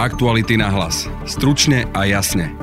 Aktuality na hlas. Stručne a jasne.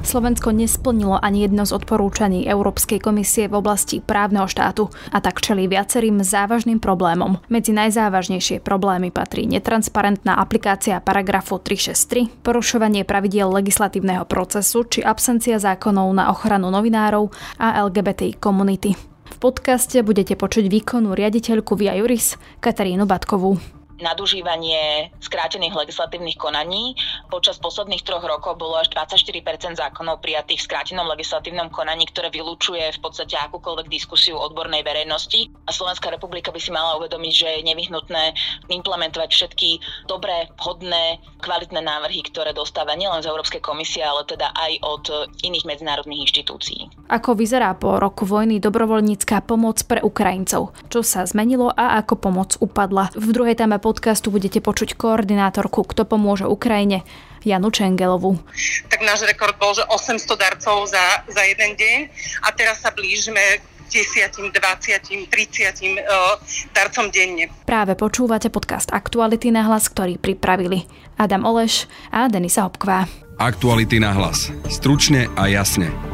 Slovensko nesplnilo ani jedno z odporúčaní Európskej komisie v oblasti právneho štátu a tak čelí viacerým závažným problémom. Medzi najzávažnejšie problémy patrí netransparentná aplikácia paragrafu 363, porušovanie pravidiel legislatívneho procesu či absencia zákonov na ochranu novinárov a LGBTI komunity. V podcaste budete počuť výkonu riaditeľku Via Juris Katarínu Batkovú nadužívanie skrátených legislatívnych konaní. Počas posledných troch rokov bolo až 24 zákonov prijatých v skrátenom legislatívnom konaní, ktoré vylúčuje v podstate akúkoľvek diskusiu odbornej verejnosti. A Slovenská republika by si mala uvedomiť, že je nevyhnutné implementovať všetky dobré, vhodné, kvalitné návrhy, ktoré dostáva nielen z Európskej komisie, ale teda aj od iných medzinárodných inštitúcií. Ako vyzerá po roku vojny dobrovoľnícká pomoc pre Ukrajincov? Čo sa zmenilo a ako pomoc upadla? V druhej téme podcastu budete počuť koordinátorku Kto pomôže Ukrajine, Janu Čengelovu. Tak náš rekord bol, že 800 darcov za, za jeden deň a teraz sa blížime 10, 20, 30 uh, darcom denne. Práve počúvate podcast Aktuality na hlas, ktorý pripravili Adam Oleš a Denisa Hopkvá. Aktuality na hlas. Stručne a jasne.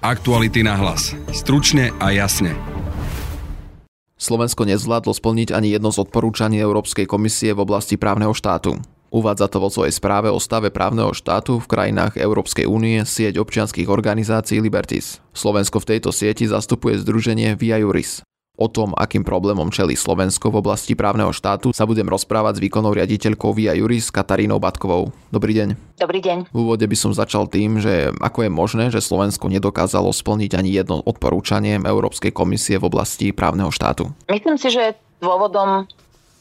Aktuality na hlas. Stručne a jasne. Slovensko nezvládlo splniť ani jedno z odporúčaní Európskej komisie v oblasti právneho štátu. Uvádza to vo svojej správe o stave právneho štátu v krajinách Európskej únie sieť občianských organizácií Libertis. Slovensko v tejto sieti zastupuje združenie Via Juris. O tom, akým problémom čelí Slovensko v oblasti právneho štátu, sa budem rozprávať s výkonnou riaditeľkou Via Juris Katarínou Batkovou. Dobrý deň. Dobrý deň. V úvode by som začal tým, že ako je možné, že Slovensko nedokázalo splniť ani jedno odporúčanie Európskej komisie v oblasti právneho štátu. Myslím si, že dôvodom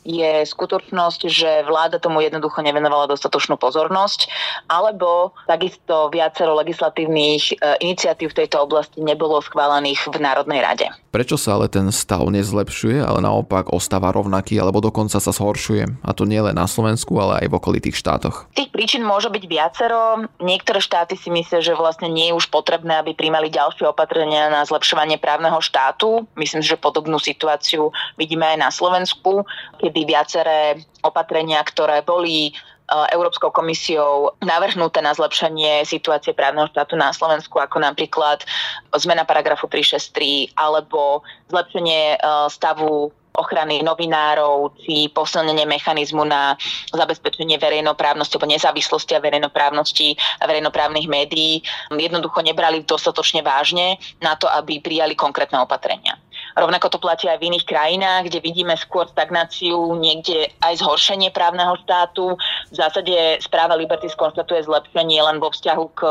je skutočnosť, že vláda tomu jednoducho nevenovala dostatočnú pozornosť, alebo takisto viacero legislatívnych e, iniciatív v tejto oblasti nebolo schválených v Národnej rade. Prečo sa ale ten stav nezlepšuje, ale naopak ostáva rovnaký, alebo dokonca sa zhoršuje? A to nie len na Slovensku, ale aj v okolitých štátoch. Tých príčin môže byť viacero. Niektoré štáty si myslia, že vlastne nie je už potrebné, aby príjmali ďalšie opatrenia na zlepšovanie právneho štátu. Myslím, že podobnú situáciu vidíme aj na Slovensku, kedy viaceré opatrenia, ktoré boli e, Európskou komisiou navrhnuté na zlepšenie situácie právneho štátu na Slovensku, ako napríklad zmena paragrafu 363 alebo zlepšenie e, stavu ochrany novinárov či posilnenie mechanizmu na zabezpečenie verejnoprávnosti alebo nezávislosti a verejnoprávnosti a verejnoprávnych médií jednoducho nebrali dostatočne vážne na to, aby prijali konkrétne opatrenia. Rovnako to platí aj v iných krajinách, kde vidíme skôr stagnáciu, niekde aj zhoršenie právneho štátu. V zásade správa Liberty skonštatuje zlepšenie len vo vzťahu k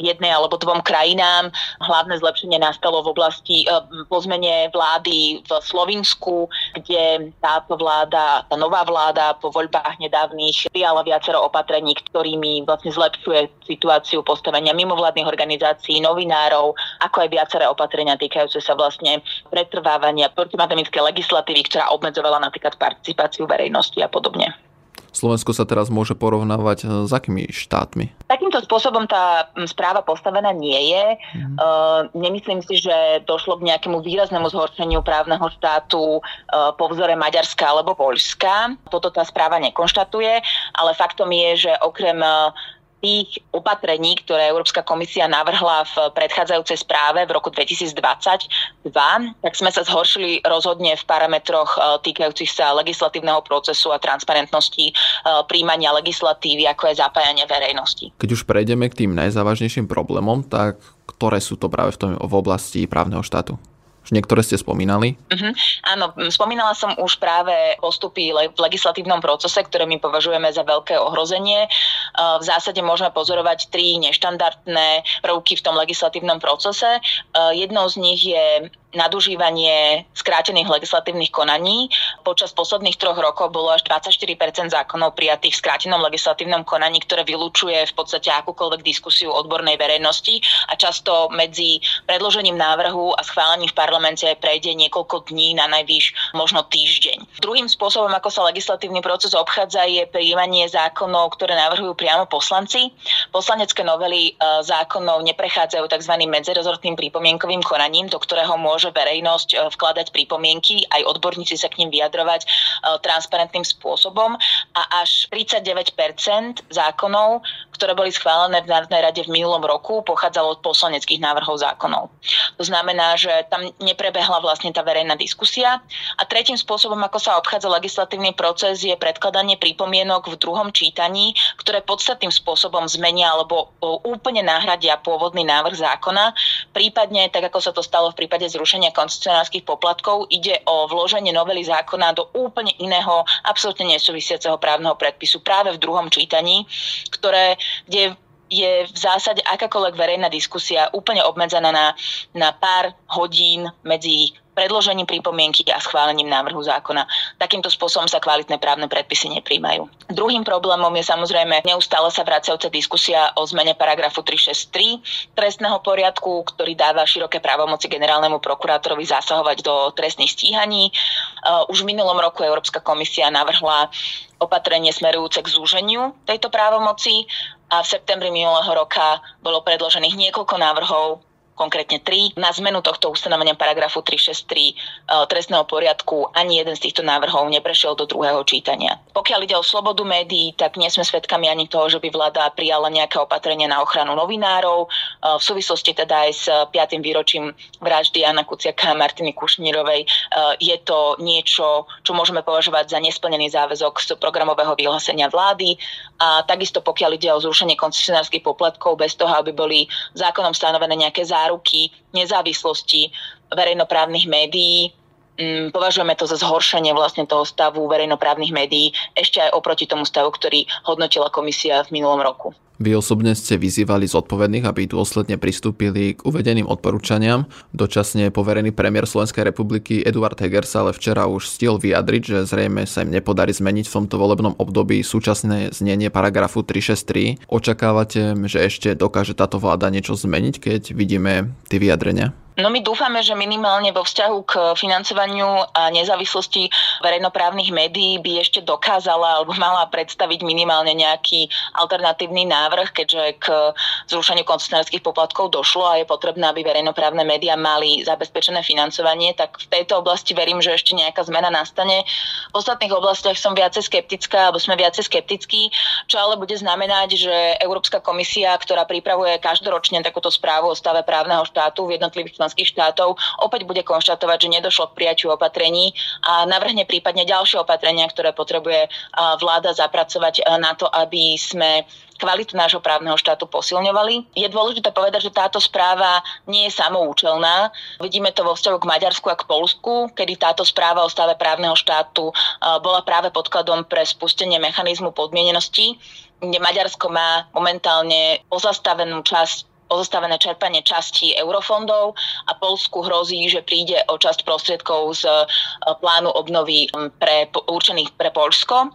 jednej alebo dvom krajinám. Hlavné zlepšenie nastalo v oblasti pozmene vlády v Slovinsku, kde táto vláda, tá nová vláda po voľbách nedávnych prijala viacero opatrení, ktorými vlastne zlepšuje situáciu postavenia mimovládnych organizácií, novinárov, ako aj viaceré opatrenia týkajúce sa vlastne pretrvávania protipandemickej legislatívy, ktorá obmedzovala napríklad participáciu verejnosti a podobne. Slovensko sa teraz môže porovnávať e, s akými štátmi? Takýmto spôsobom tá správa postavená nie je. Mm. Uh, nemyslím si, že došlo k nejakému výraznému zhoršeniu právneho štátu uh, po vzore Maďarska alebo Poľska. Toto tá správa nekonštatuje, ale faktom je, že okrem uh, tých opatrení, ktoré Európska komisia navrhla v predchádzajúcej správe v roku 2022, tak sme sa zhoršili rozhodne v parametroch e, týkajúcich sa legislatívneho procesu a transparentnosti e, príjmania legislatívy, ako je zapájanie verejnosti. Keď už prejdeme k tým najzávažnejším problémom, tak ktoré sú to práve v, tom, v oblasti právneho štátu? Niektoré ste spomínali. Uh-huh. Áno, spomínala som už práve postupy v legislatívnom procese, ktoré my považujeme za veľké ohrozenie. V zásade môžeme pozorovať tri neštandardné prvky v tom legislatívnom procese. Jednou z nich je nadužívanie skrátených legislatívnych konaní. Počas posledných troch rokov bolo až 24 zákonov prijatých v skrátenom legislatívnom konaní, ktoré vylúčuje v podstate akúkoľvek diskusiu odbornej verejnosti a často medzi predložením návrhu a schválením v parlamente prejde niekoľko dní na najvýš možno týždeň. Druhým spôsobom, ako sa legislatívny proces obchádza, je prijímanie zákonov, ktoré navrhujú priamo poslanci. Poslanecké novely e, zákonov neprechádzajú tzv. medzerezortným pripomienkovým konaním, do ktorého môže verejnosť e, vkladať pripomienky, aj odborníci sa k ním vyjadrovať e, transparentným spôsobom a až 39% zákonov, ktoré boli schválené v Národnej rade v minulom roku, pochádzalo od poslaneckých návrhov zákonov. To znamená, že tam neprebehla vlastne tá verejná diskusia. A tretím spôsobom, ako sa obchádza legislatívny proces, je predkladanie pripomienok v druhom čítaní, ktoré podstatným spôsobom zmenia alebo úplne nahradia pôvodný návrh zákona. Prípadne, tak ako sa to stalo v prípade zrušenia koncesionárskych poplatkov ide o vloženie novely zákona do úplne iného, absolútne nesúvisiaceho právneho predpisu práve v druhom čítaní, ktoré, kde je v zásade akákoľvek verejná diskusia úplne obmedzená na, na pár hodín medzi predložením pripomienky a schválením návrhu zákona. Takýmto spôsobom sa kvalitné právne predpisy nepríjmajú. Druhým problémom je samozrejme neustále sa vracajúca diskusia o zmene paragrafu 363 trestného poriadku, ktorý dáva široké právomoci generálnemu prokurátorovi zasahovať do trestných stíhaní. Uh, už v minulom roku Európska komisia navrhla opatrenie smerujúce k zúženiu tejto právomoci a v septembri minulého roka bolo predložených niekoľko návrhov konkrétne 3. Na zmenu tohto ustanovenia paragrafu 363 e, trestného poriadku ani jeden z týchto návrhov neprešiel do druhého čítania. Pokiaľ ide o slobodu médií, tak nie sme svedkami ani toho, že by vláda prijala nejaké opatrenie na ochranu novinárov. E, v súvislosti teda aj s 5. výročím vraždy Jana Kuciaka a Martiny Kušnírovej e, je to niečo, čo môžeme považovať za nesplnený záväzok z programového vyhlásenia vlády. A takisto pokiaľ ide o zrušenie koncesionárskych poplatkov bez toho, aby boli zákonom stanovené nejaké zároveň záruky nezávislosti verejnoprávnych médií. Mm, považujeme to za zhoršenie vlastne toho stavu verejnoprávnych médií ešte aj oproti tomu stavu, ktorý hodnotila komisia v minulom roku. Vy osobne ste vyzývali zodpovedných, aby dôsledne pristúpili k uvedeným odporúčaniam. Dočasne poverený premiér Slovenskej republiky Eduard Heger sa ale včera už stiel vyjadriť, že zrejme sa im nepodarí zmeniť v tomto volebnom období súčasné znenie paragrafu 363. Očakávate, že ešte dokáže táto vláda niečo zmeniť, keď vidíme tie vyjadrenia? No my dúfame, že minimálne vo vzťahu k financovaniu a nezávislosti verejnoprávnych médií by ešte dokázala alebo mala predstaviť minimálne nejaký alternatívny návrh, keďže k zrušeniu koncesionárskych poplatkov došlo a je potrebné, aby verejnoprávne médiá mali zabezpečené financovanie, tak v tejto oblasti verím, že ešte nejaká zmena nastane. V ostatných oblastiach som viacej skeptická, alebo sme viacej skeptickí, čo ale bude znamenať, že Európska komisia, ktorá pripravuje každoročne takúto správu o stave právneho štátu v jednotlivých členských štátov opäť bude konštatovať, že nedošlo k prijaťu opatrení a navrhne prípadne ďalšie opatrenia, ktoré potrebuje vláda zapracovať na to, aby sme kvalitu nášho právneho štátu posilňovali. Je dôležité povedať, že táto správa nie je samoučelná. Vidíme to vo vzťahu k Maďarsku a k Polsku, kedy táto správa o stave právneho štátu bola práve podkladom pre spustenie mechanizmu podmienenosti, kde Maďarsko má momentálne pozastavenú časť pozostavené čerpanie časti eurofondov a Polsku hrozí, že príde o časť prostriedkov z e, plánu obnovy pre, určených pre Polsko.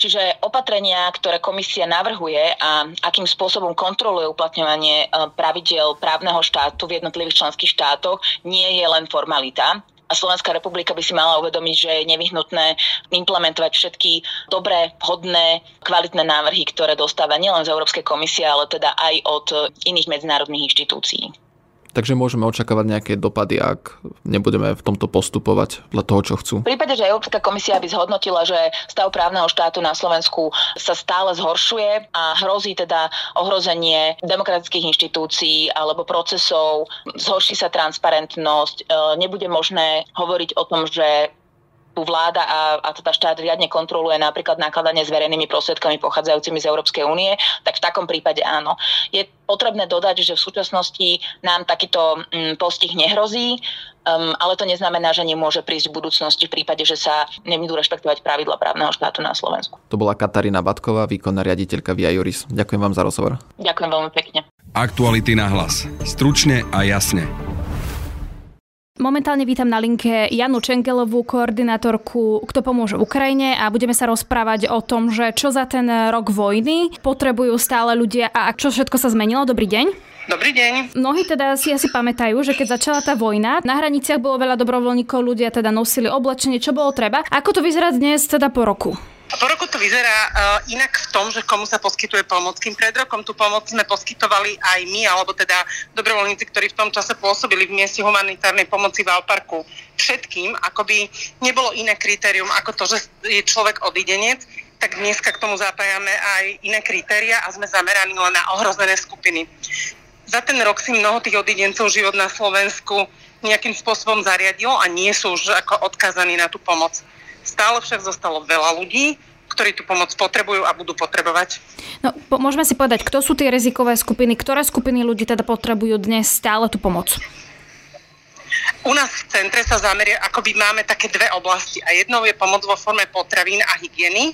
Čiže opatrenia, ktoré komisia navrhuje a akým spôsobom kontroluje uplatňovanie e, pravidel právneho štátu v jednotlivých členských štátoch, nie je len formalita. A Slovenská republika by si mala uvedomiť, že je nevyhnutné implementovať všetky dobré, vhodné, kvalitné návrhy, ktoré dostáva nielen z Európskej komisie, ale teda aj od iných medzinárodných inštitúcií. Takže môžeme očakávať nejaké dopady, ak nebudeme v tomto postupovať podľa toho, čo chcú. V prípade, že Európska komisia by zhodnotila, že stav právneho štátu na Slovensku sa stále zhoršuje a hrozí teda ohrozenie demokratických inštitúcií alebo procesov, zhorší sa transparentnosť, e, nebude možné hovoriť o tom, že Slovensku vláda a, a teda štát riadne kontroluje napríklad nakladanie s verejnými prostriedkami pochádzajúcimi z Európskej únie, tak v takom prípade áno. Je potrebné dodať, že v súčasnosti nám takýto mm, postih nehrozí, um, ale to neznamená, že nemôže prísť v budúcnosti v prípade, že sa nebudú rešpektovať pravidla právneho štátu na Slovensku. To bola Katarína Batková, výkonná riaditeľka Via Juris. Ďakujem vám za rozhovor. Ďakujem veľmi pekne. Aktuality na hlas. Stručne a jasne. Momentálne vítam na linke Janu Čengelovú, koordinátorku Kto pomôže Ukrajine a budeme sa rozprávať o tom, že čo za ten rok vojny potrebujú stále ľudia a čo všetko sa zmenilo. Dobrý deň. Dobrý deň. Mnohí teda si asi pamätajú, že keď začala tá vojna, na hraniciach bolo veľa dobrovoľníkov, ľudia teda nosili oblečenie, čo bolo treba. Ako to vyzerá dnes teda po roku? Po roku to vyzerá uh, inak v tom, že komu sa poskytuje pomoc. Kým pred rokom tú pomoc sme poskytovali aj my, alebo teda dobrovoľníci, ktorí v tom čase pôsobili v mieste humanitárnej pomoci v Alparku. Všetkým, akoby nebolo iné kritérium ako to, že je človek odidenec, tak dneska k tomu zapájame aj iné kritéria a sme zameraní len na ohrozené skupiny. Za ten rok si mnoho tých odidencov život na Slovensku nejakým spôsobom zariadilo a nie sú už ako odkazaní na tú pomoc. Stále však zostalo veľa ľudí, ktorí tú pomoc potrebujú a budú potrebovať. No, po, môžeme si povedať, kto sú tie rizikové skupiny, ktoré skupiny ľudí teda potrebujú dnes stále tú pomoc? U nás v centre sa zameria, akoby máme také dve oblasti a jednou je pomoc vo forme potravín a hygieny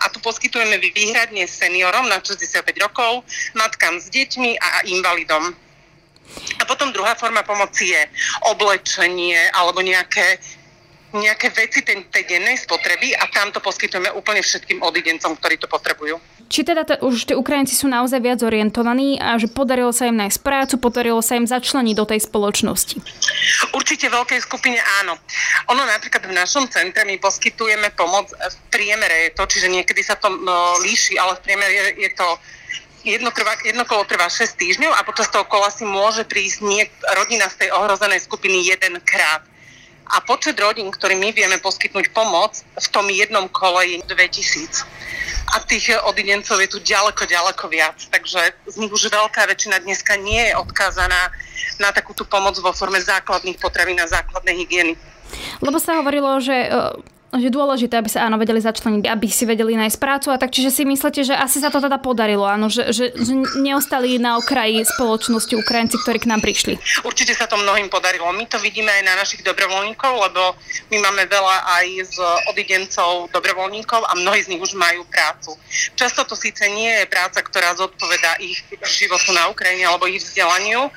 a tu poskytujeme výhradne seniorom na 65 rokov, matkám s deťmi a invalidom. A potom druhá forma pomoci je oblečenie alebo nejaké nejaké veci tej, tej dennej spotreby a tam to poskytujeme úplne všetkým odidencom, ktorí to potrebujú. Či teda t- už tí Ukrajinci sú naozaj viac orientovaní a že podarilo sa im nájsť prácu, podarilo sa im začleniť do tej spoločnosti? Určite veľkej skupine áno. Ono napríklad v našom centre my poskytujeme pomoc v priemere je to, čiže niekedy sa to no, líši, ale v priemere je, je to jedno, trvá, jedno kolo trvá 6 týždňov a počas toho kola si môže prísť niek- rodina z tej ohrozenej skupiny jedenkrát a počet rodín, ktorým my vieme poskytnúť pomoc, v tom jednom kole je 2000. A tých odidencov je tu ďaleko, ďaleko viac. Takže z nich už veľká väčšina dneska nie je odkázaná na takúto pomoc vo forme základných potravín a základnej hygieny. Lebo sa hovorilo, že že dôležité, aby sa áno vedeli začleniť, aby si vedeli nájsť prácu a tak, čiže si myslíte, že asi sa to teda podarilo, áno, že, že, že neostali na okraji spoločnosti Ukrajinci, ktorí k nám prišli. Určite sa to mnohým podarilo. My to vidíme aj na našich dobrovoľníkov, lebo my máme veľa aj z odidencov dobrovoľníkov a mnohí z nich už majú prácu. Často to síce nie je práca, ktorá zodpoveda ich životu na Ukrajine alebo ich vzdelaniu,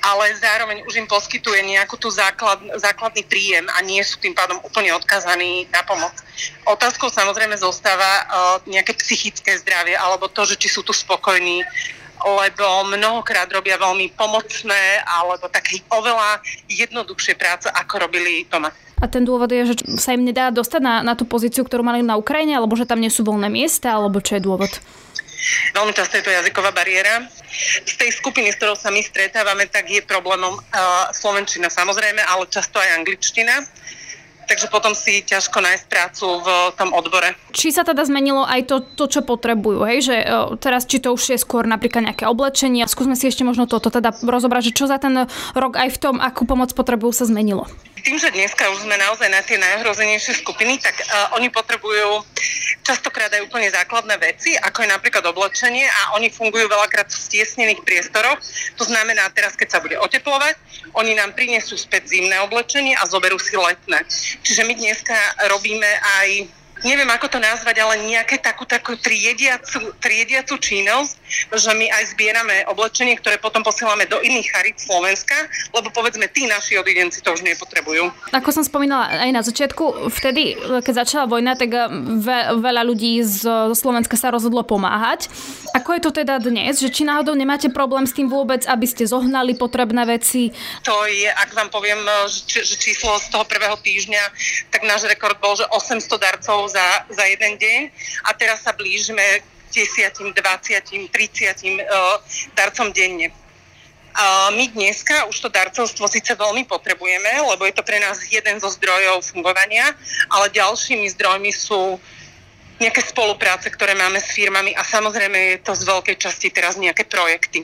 ale zároveň už im poskytuje nejakú tú základ, základný príjem a nie sú tým pádom úplne odkazaní na pomoc. Otázkou samozrejme zostáva uh, nejaké psychické zdravie alebo to, že či sú tu spokojní, lebo mnohokrát robia veľmi pomocné alebo také oveľa jednoduchšie práce, ako robili doma. A ten dôvod je, že sa im nedá dostať na, na tú pozíciu, ktorú mali na Ukrajine, alebo že tam nie sú voľné miesta, alebo čo je dôvod? Veľmi často je to jazyková bariéra. Z tej skupiny, s ktorou sa my stretávame, tak je problémom uh, slovenčina samozrejme, ale často aj angličtina takže potom si ťažko nájsť prácu v tom odbore. Či sa teda zmenilo aj to, to čo potrebujú, hej? že uh, teraz či to už je skôr napríklad nejaké oblečenie. Skúsme si ešte možno toto teda rozobrať, že čo za ten rok aj v tom, akú pomoc potrebujú sa zmenilo. Tým, že dneska už sme naozaj na tie najhrozenejšie skupiny, tak uh, oni potrebujú častokrát aj úplne základné veci, ako je napríklad oblečenie a oni fungujú veľakrát v stiesnených priestoroch. To znamená, teraz keď sa bude oteplovať, oni nám prinesú späť zimné oblečenie a zoberú si letné. Čiže my dneska robíme aj neviem ako to nazvať, ale nejaké takú, takú triediacu, triediacu činnosť, že my aj zbierame oblečenie, ktoré potom posielame do iných charit Slovenska, lebo povedzme tí naši odidenci to už nepotrebujú. Ako som spomínala aj na začiatku, vtedy, keď začala vojna, tak eh, ve, veľa ľudí z, Slovenska sa rozhodlo pomáhať. Ako je to teda dnes? Že či náhodou nemáte problém s tým vôbec, aby ste zohnali potrebné veci? To je, ak vám poviem, že, že číslo z toho prvého týždňa, tak náš rekord bol, že 800 darcov za, za jeden deň a teraz sa blížime k 10, 20, 30 uh, darcom denne. My dneska už to darcovstvo síce veľmi potrebujeme, lebo je to pre nás jeden zo zdrojov fungovania, ale ďalšími zdrojmi sú nejaké spolupráce, ktoré máme s firmami a samozrejme je to z veľkej časti teraz nejaké projekty.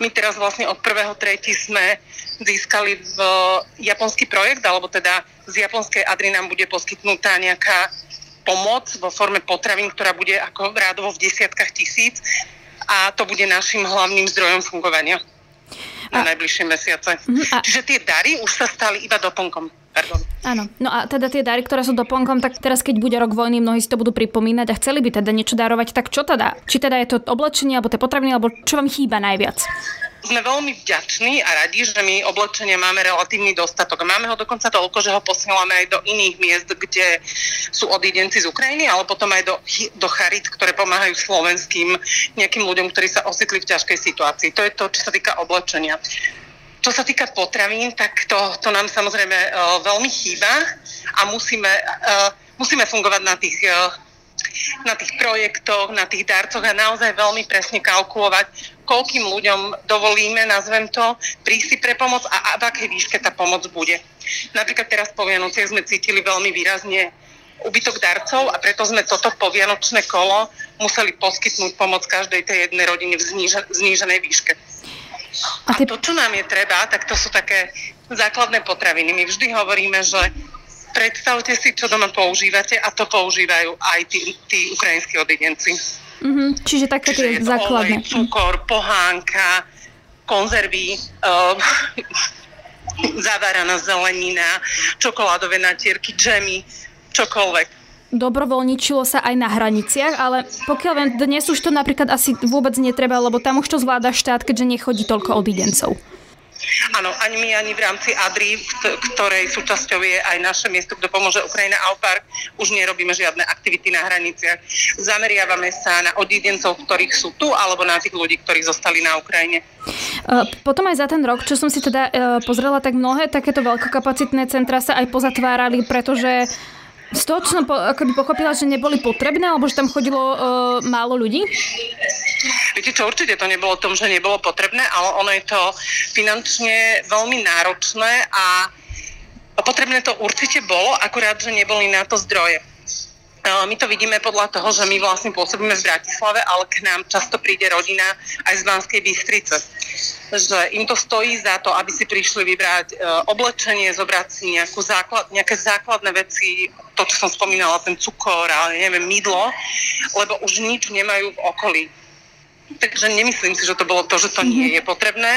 My teraz vlastne od 1.3. sme získali v japonský projekt, alebo teda z japonskej Adry nám bude poskytnutá nejaká pomoc vo forme potravín, ktorá bude ako rádovo v desiatkách tisíc a to bude našim hlavným zdrojom fungovania na najbližšie mesiace. Mhm, a... Čiže tie dary už sa stali iba doplnkom. Pardon. Áno, no a teda tie dary, ktoré sú doplnkom, tak teraz keď bude rok vojny, mnohí si to budú pripomínať a chceli by teda niečo darovať, tak čo teda? Či teda je to oblečenie, alebo tie potraviny, alebo čo vám chýba najviac? sme veľmi vďační a radi, že my oblečenia máme relatívny dostatok. Máme ho dokonca toľko, že ho posielame aj do iných miest, kde sú odidenci z Ukrajiny, ale potom aj do, do charit, ktoré pomáhajú slovenským nejakým ľuďom, ktorí sa ositli v ťažkej situácii. To je to, čo sa týka oblečenia. Čo sa týka potravín, tak to, to nám samozrejme uh, veľmi chýba a musíme, uh, musíme fungovať na tých uh, na tých projektoch, na tých darcoch a naozaj veľmi presne kalkulovať, koľkým ľuďom dovolíme, nazvem to, prísť si pre pomoc a, a v akej výške tá pomoc bude. Napríklad teraz po Vianociach sme cítili veľmi výrazne ubytok darcov a preto sme toto povianočné kolo museli poskytnúť pomoc každej tej jednej rodine v zníženej výške. A, ty... a to, čo nám je treba, tak to sú také základné potraviny. My vždy hovoríme, že predstavte si, čo doma používate a to používajú aj tí, tí ukrajinskí odidenci. Mm-hmm, čiže také tie základné. Olej, cukor, pohánka, konzervy, uh, zavaraná zelenina, čokoládové natierky, džemy, čokoľvek dobrovoľničilo sa aj na hraniciach, ale pokiaľ viem, dnes už to napríklad asi vôbec netreba, lebo tam už to zvláda štát, keďže nechodí toľko odidencov. Áno, ani my, ani v rámci ADRI, ktorej súčasťou je aj naše miesto, kto pomôže Ukrajina Alpark, už nerobíme žiadne aktivity na hraniciach. Zameriavame sa na odidencov, ktorých sú tu, alebo na tých ľudí, ktorí zostali na Ukrajine. E, potom aj za ten rok, čo som si teda e, pozrela, tak mnohé takéto veľkokapacitné centra sa aj pozatvárali, pretože z toho, čo som po, akoby pochopila, že neboli potrebné, alebo že tam chodilo uh, málo ľudí? Viete čo, určite to nebolo tom, že nebolo potrebné, ale ono je to finančne veľmi náročné a potrebné to určite bolo, akurát, že neboli na to zdroje. My to vidíme podľa toho, že my vlastne pôsobíme v Bratislave, ale k nám často príde rodina aj z Banskej Bystrice. Že im to stojí za to, aby si prišli vybrať e, oblečenie, zobrať si nejakú základ, nejaké základné veci, to, čo som spomínala, ten cukor a neviem, mydlo, lebo už nič nemajú v okolí takže nemyslím si, že to bolo to, že to nie mhm. je potrebné,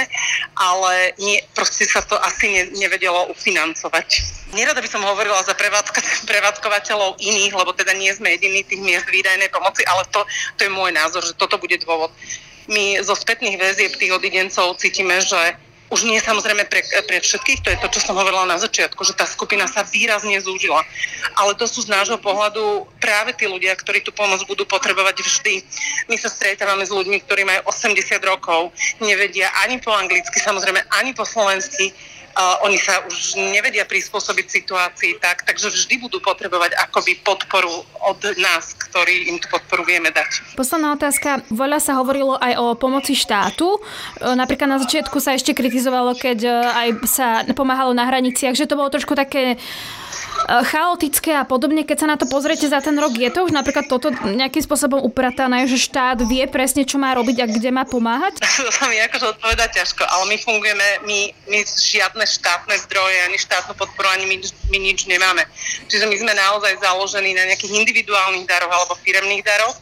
ale nie, proste sa to asi ne, nevedelo ufinancovať. Nerada by som hovorila za prevádzka, prevádzkovateľov iných, lebo teda nie sme jediní tých miest výdajnej pomoci, ale to, to je môj názor, že toto bude dôvod. My zo spätných väzieb tých odidencov cítime, že už nie samozrejme pre, pre všetkých, to je to, čo som hovorila na začiatku, že tá skupina sa výrazne zúžila. Ale to sú z nášho pohľadu práve tí ľudia, ktorí tú pomoc budú potrebovať vždy. My sa stretávame s ľuďmi, ktorí majú 80 rokov, nevedia ani po anglicky, samozrejme ani po slovensky, oni sa už nevedia prispôsobiť situácii tak, takže vždy budú potrebovať akoby podporu od nás, ktorí im tú podporu vieme dať. Posledná otázka. Veľa sa hovorilo aj o pomoci štátu. Napríklad na začiatku sa ešte kritizovalo, keď aj sa pomáhalo na hraniciach, že to bolo trošku také Eh, chaotické a podobne, keď sa na to pozriete za ten rok, je to už napríklad toto nejakým spôsobom upratané, že štát vie presne, čo má robiť a kde má pomáhať? To sa mi akože odpovedať ťažko, ale my fungujeme, my, my žiadne štátne zdroje, ani štátnu podporu, ani my, my nič nemáme. Čiže my sme naozaj založení na nejakých individuálnych daroch alebo firemných daroch.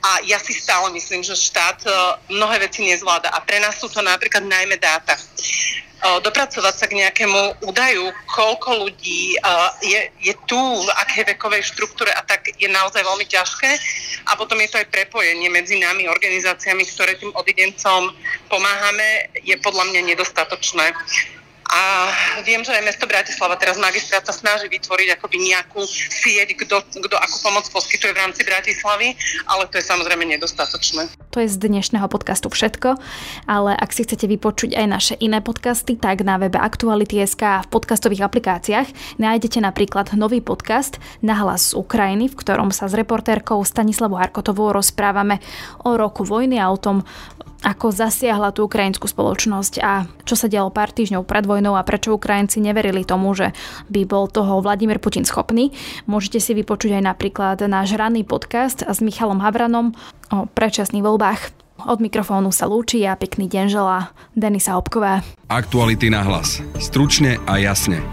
A ja si stále myslím, že štát eh, mnohé veci nezvláda. A pre nás sú to napríklad najmä dáta dopracovať sa k nejakému údaju, koľko ľudí je, je tu, v akej vekovej štruktúre a tak je naozaj veľmi ťažké. A potom je to aj prepojenie medzi nami, organizáciami, ktoré tým odidencom pomáhame, je podľa mňa nedostatočné. A viem, že aj mesto Bratislava teraz magistrát sa snaží vytvoriť akoby nejakú sieť, kto, kto akú pomoc poskytuje v rámci Bratislavy, ale to je samozrejme nedostatočné. To je z dnešného podcastu všetko, ale ak si chcete vypočuť aj naše iné podcasty, tak na webe Aktuality.sk a v podcastových aplikáciách nájdete napríklad nový podcast Na hlas z Ukrajiny, v ktorom sa s reportérkou Stanislavou Harkotovou rozprávame o roku vojny a o tom, ako zasiahla tú ukrajinskú spoločnosť a čo sa dialo pár týždňov pred vojnou a prečo Ukrajinci neverili tomu, že by bol toho Vladimír Putin schopný. Môžete si vypočuť aj napríklad náš ranný podcast s Michalom Havranom o predčasných voľbách. Od mikrofónu sa lúči a pekný deň želá Denisa Obková. Aktuality na hlas. Stručne a jasne.